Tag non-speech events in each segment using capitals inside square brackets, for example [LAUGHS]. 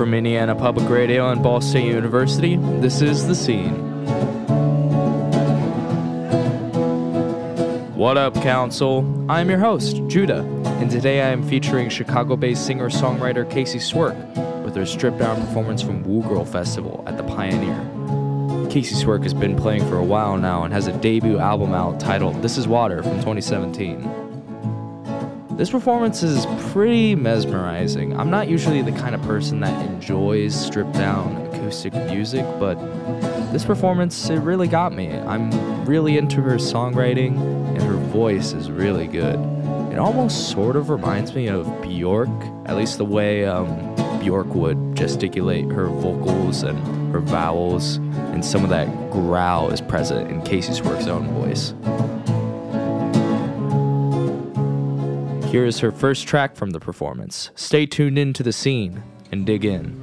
from Indiana Public Radio and Ball State University, this is The Scene. What up, Council? I'm your host, Judah, and today I am featuring Chicago based singer songwriter Kacie Swierk with her stripped down performance from WOO GRL Festival at the Pioneer. Kacie Swierk has been playing for a while now and has a debut album out titled This Is Water from 2017. This performance is pretty mesmerizing. I'm not usually the kind of person that enjoys stripped down acoustic music, but this performance, it really got me. I'm really into her songwriting, and her voice is really good. It almost sort of reminds me of Bjork, at least the way um, Bjork would gesticulate her vocals and her vowels, and some of that growl is present in Kacie Swierk's own voice. Here is her first track from the performance. Stay tuned into the scene and dig in.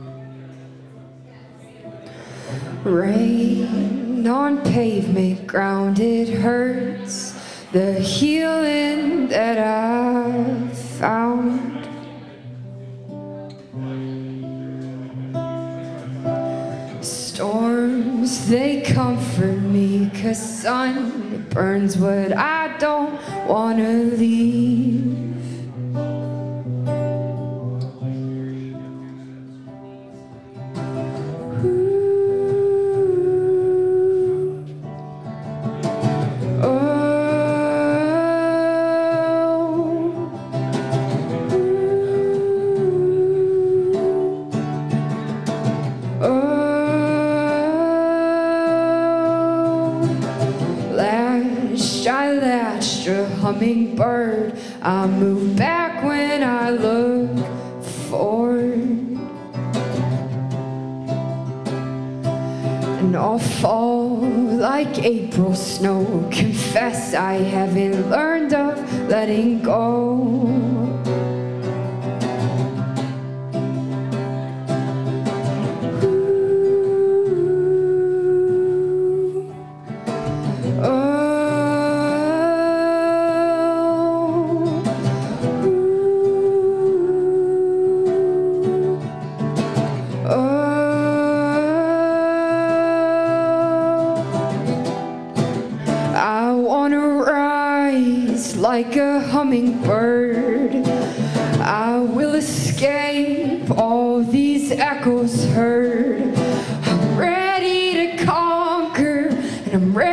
Rain on pavement, ground it hurts. The healing that I found. They comfort me, cause sun burns what I don't wanna leave. Like April snow. Confess I haven't learned of letting go. Conquer, and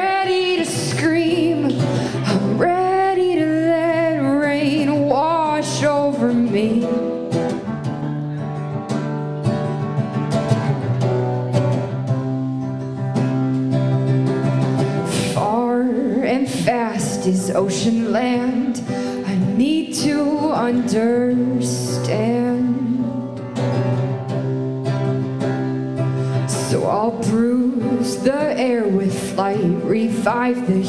revive the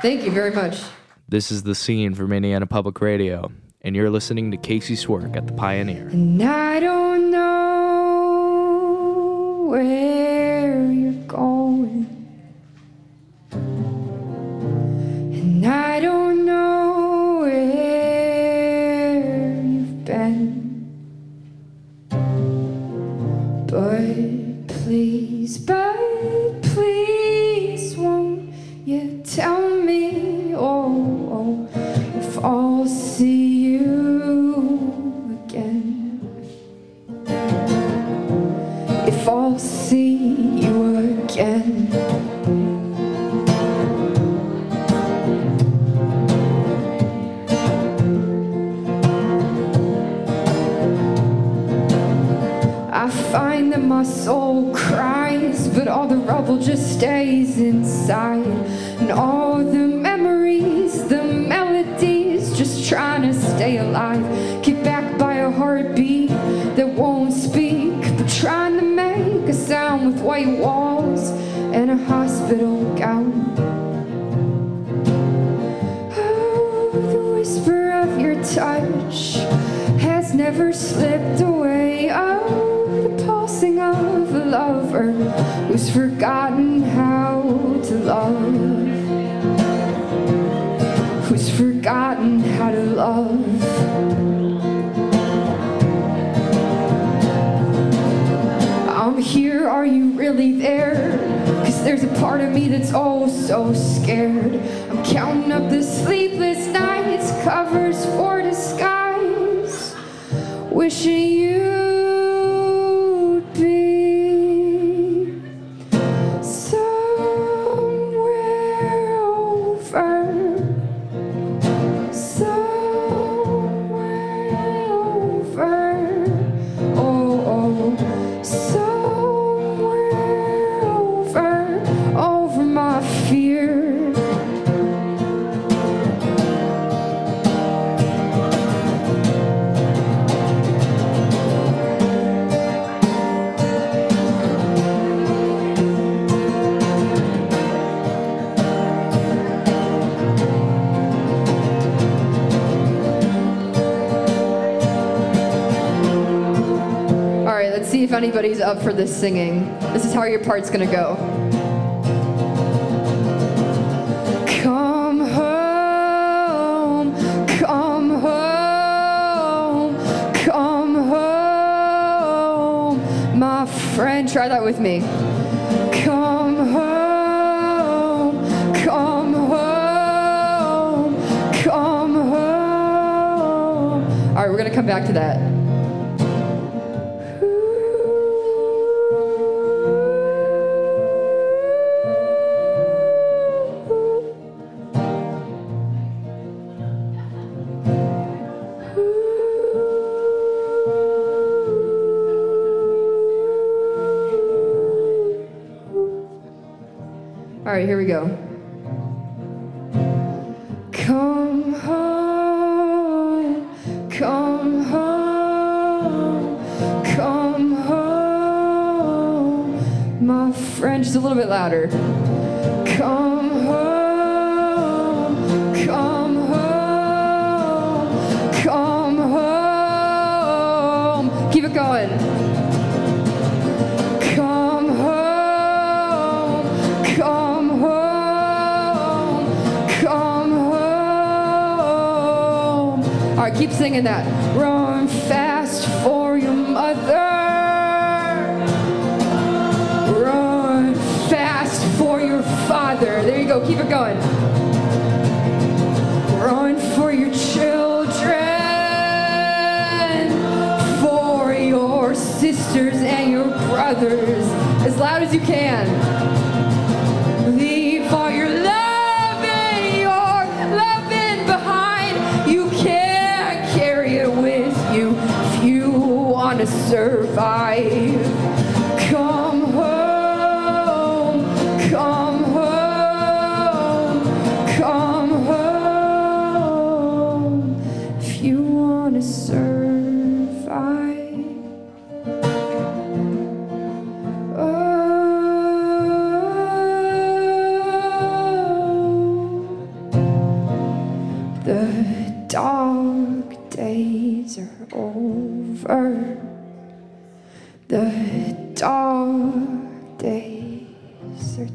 Thank you very much. This is the scene from Indiana Public Radio, and you're listening to Kacie Swierk at the Pioneer. And I don't know where you're going. And I don't I'll see you again. I find that my soul cries, but all the rubble just stays inside. And all the memories, the melodies, just trying to stay alive. White walls and a hospital gown. Oh, the whisper of your touch has never slipped away. Oh, the pulsing of a lover who's forgotten how to love. Who's forgotten how to love. I'm here, are you really there? Cause there's a part of me that's oh so scared. I'm counting up the sleepless nights, covers for disguise, wishing you'd up for this singing. This is how your part's gonna go. Come home, come home, come home, my friend. Try that with me. Come home, come home, come home. All right, we're gonna come back to that. Right, here we go. Come home, come home, come home, my friend. Just a little bit louder. Come home, keep singing that. Run fast for your mother. Run fast for your father. There you go, keep it going. Run for your children, for your sisters and your brothers as loud as you can. Want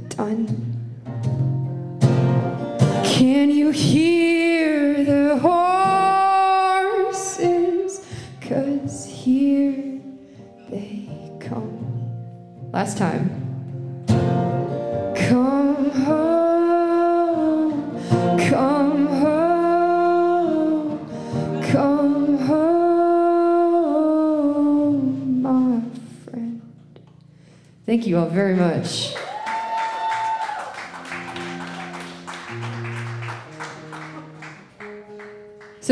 done. Can you hear the horses? Cause here they come. Last time. Come home, come home, come home, my friend. Thank you all very much.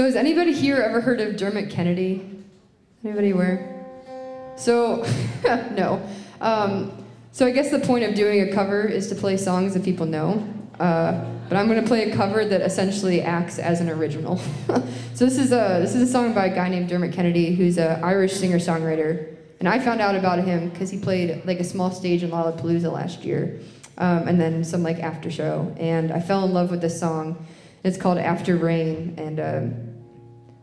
So, has anybody here ever heard of Dermot Kennedy? Anybody aware? So, [LAUGHS] no. Um, so, I guess the point of doing a cover is to play songs that people know. Uh, but I'm going to play a cover that essentially acts as an original. [LAUGHS] so, this is, a, this is a song by a guy named Dermot Kennedy, who's an Irish singer songwriter. And I found out about him because he played like a small stage in Lollapalooza last year, um, and then some like after show. And I fell in love with this song. It's called After Rain, and um,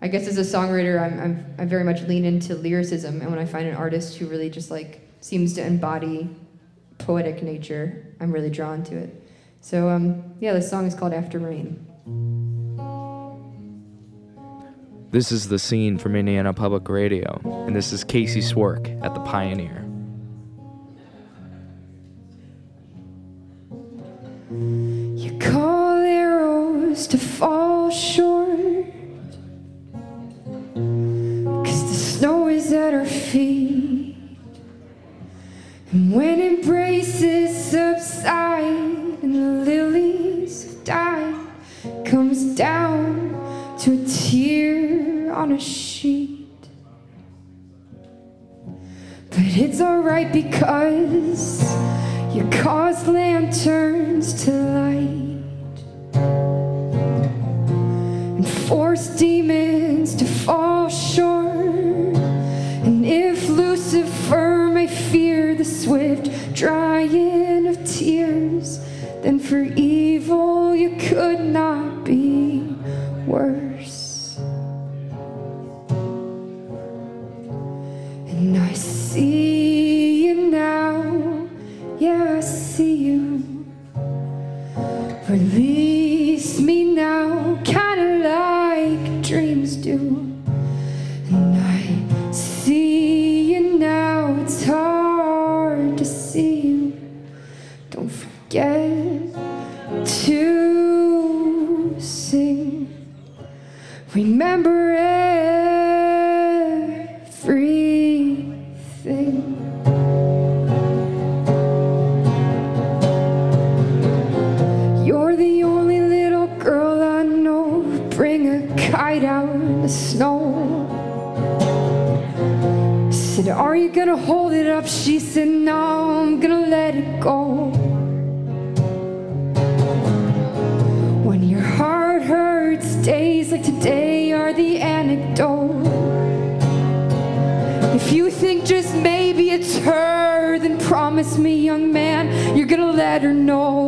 I guess as a songwriter, I'm, I'm, I very much lean into lyricism, and when I find an artist who really just like seems to embody poetic nature, I'm really drawn to it. So um, yeah, this song is called After Rain. This is the scene from Indiana Public Radio, and this is Kacie Swierk at the Pioneer. You call arrows to fall short. Then for evil you could not be worse. A kite out in the snow. Said, Are you gonna hold it up? She said, No, I'm gonna let it go. When your heart hurts, days like today are the anecdote. If you think just maybe it's her, then promise me, young man, you're gonna let her know.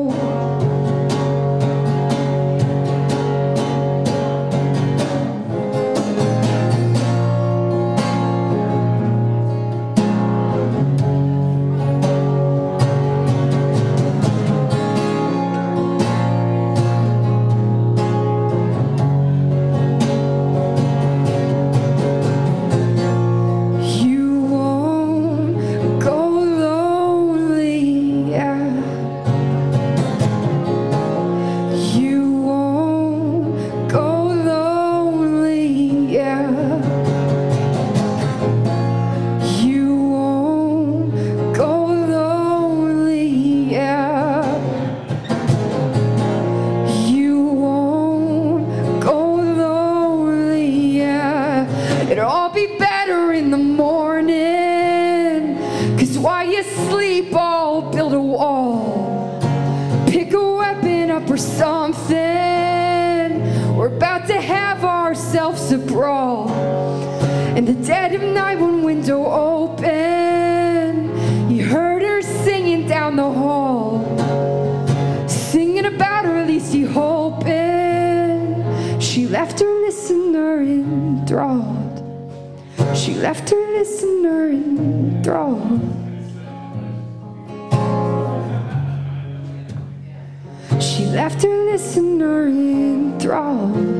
Up something. We're about to have ourselves a brawl. In the dead of night, when window open, you heard her singing down the hall. Singing about her, at least you hoping. She left her listener enthralled. She left her listener enthralled. Left her listener enthralled.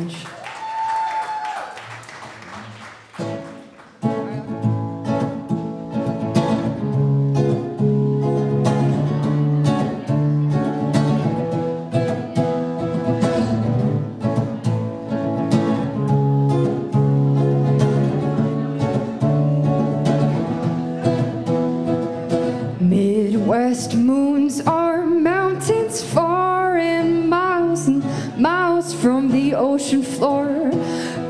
Floor.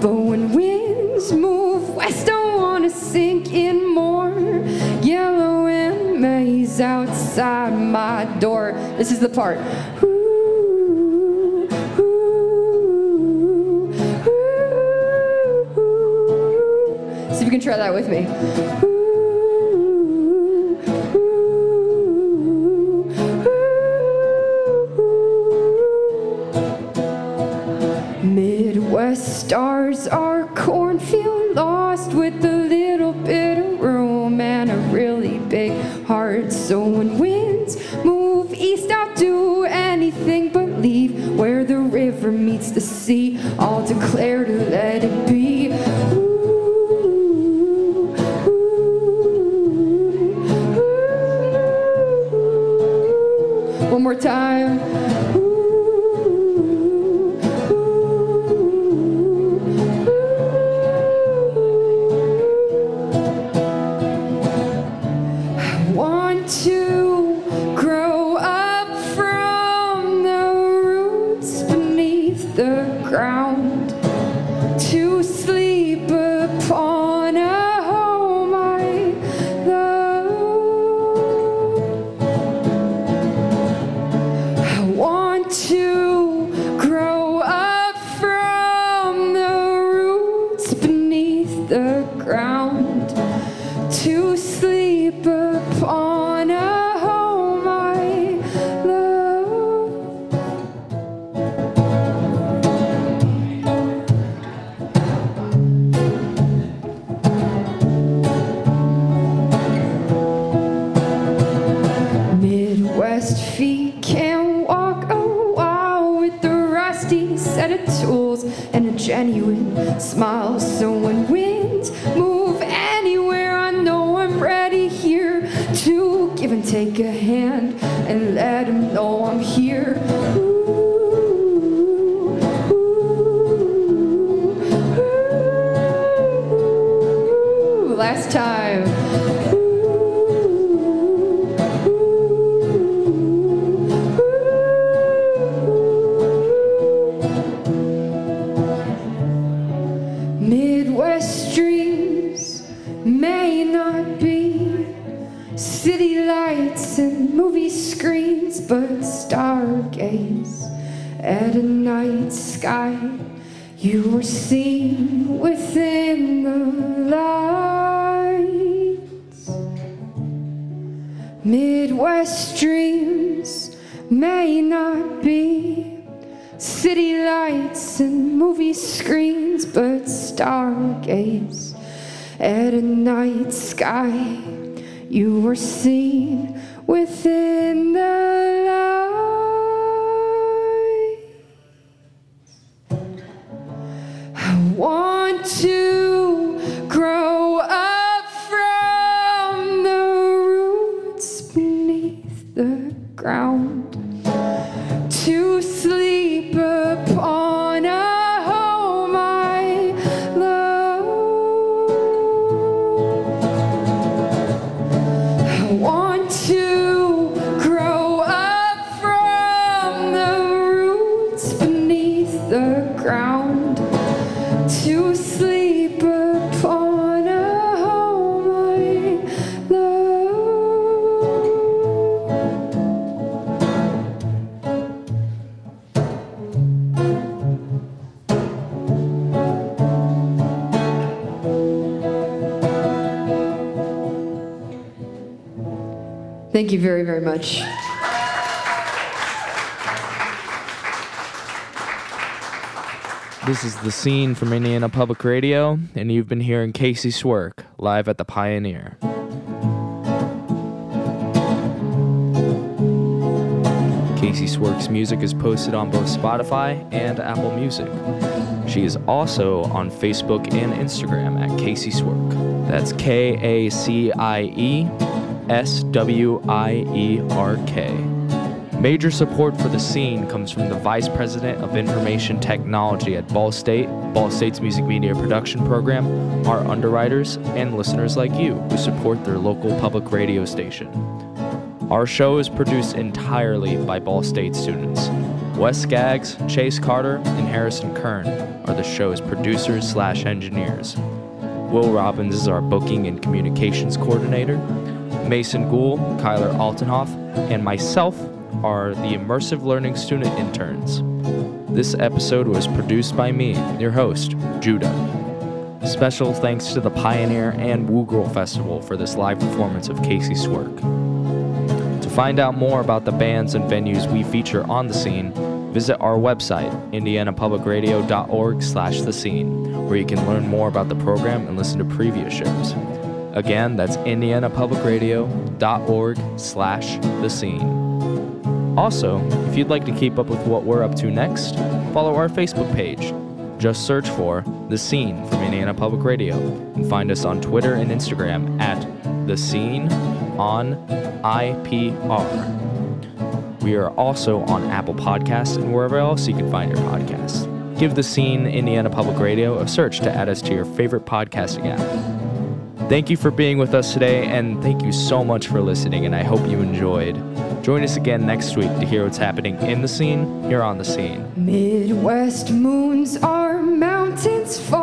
But when winds move west, I wanna sink in more. Yellow and outside my door. This is the part. Ooh, ooh, ooh. See if you can try that with me. Are cornfield lost with a little bit of room and a really big heart. So when winds move east, I'll do anything but leave where the river meets the sea. I'll declare to let it be. Smile. City lights and movie screens, but stargaze at a night sky. You are seen within the lights. Midwest dreams may not be city lights and movie screens, but stargaze at a night sky. You were seen within the light. I want to grow Thank you very, very much. This is the scene from Indiana Public Radio, and you've been hearing Kacie Swierk live at the Pioneer. Kacie Swierk's music is posted on both Spotify and Apple Music. She is also on Facebook and Instagram at Kacie Swierk. That's K A C I E S W I E R K. Major support for the scene comes from the Vice President of Information Technology at Ball State, Ball State's music media production program, our underwriters, and listeners like you who support their local public radio station. Our show is produced entirely by Ball State students. Wes Skaggs, Chase Carter, and Harrison Kern are the show's producers slash engineers. Will Robbins is our booking and communications coordinator. Mason Gould, Kyler Altenhoff, and myself are the immersive learning student interns. This episode was produced by me, your host, Judah. Special thanks to the Pioneer and WOO GRL Festival for this live performance of Kacie Swierk. To find out more about the bands and venues we feature on the scene, visit our website, indianapublicradio.org slash the scene, where you can learn more about the program and listen to previous shows. Again, that's indianapublicradio.org slash the scene. Also, if you'd like to keep up with what we're up to next, follow our Facebook page. Just search for The Scene from Indiana Public Radio and find us on Twitter and Instagram at The Scene on IPR. We are also on Apple Podcasts and wherever else you can find your podcasts. Give The Scene Indiana Public Radio a search to add us to your favorite podcasting app. Thank you for being with us today, and thank you so much for listening, and I hope you enjoyed. Join us again next week to hear what's happening in the scene here on the scene. Midwest moons are mountains far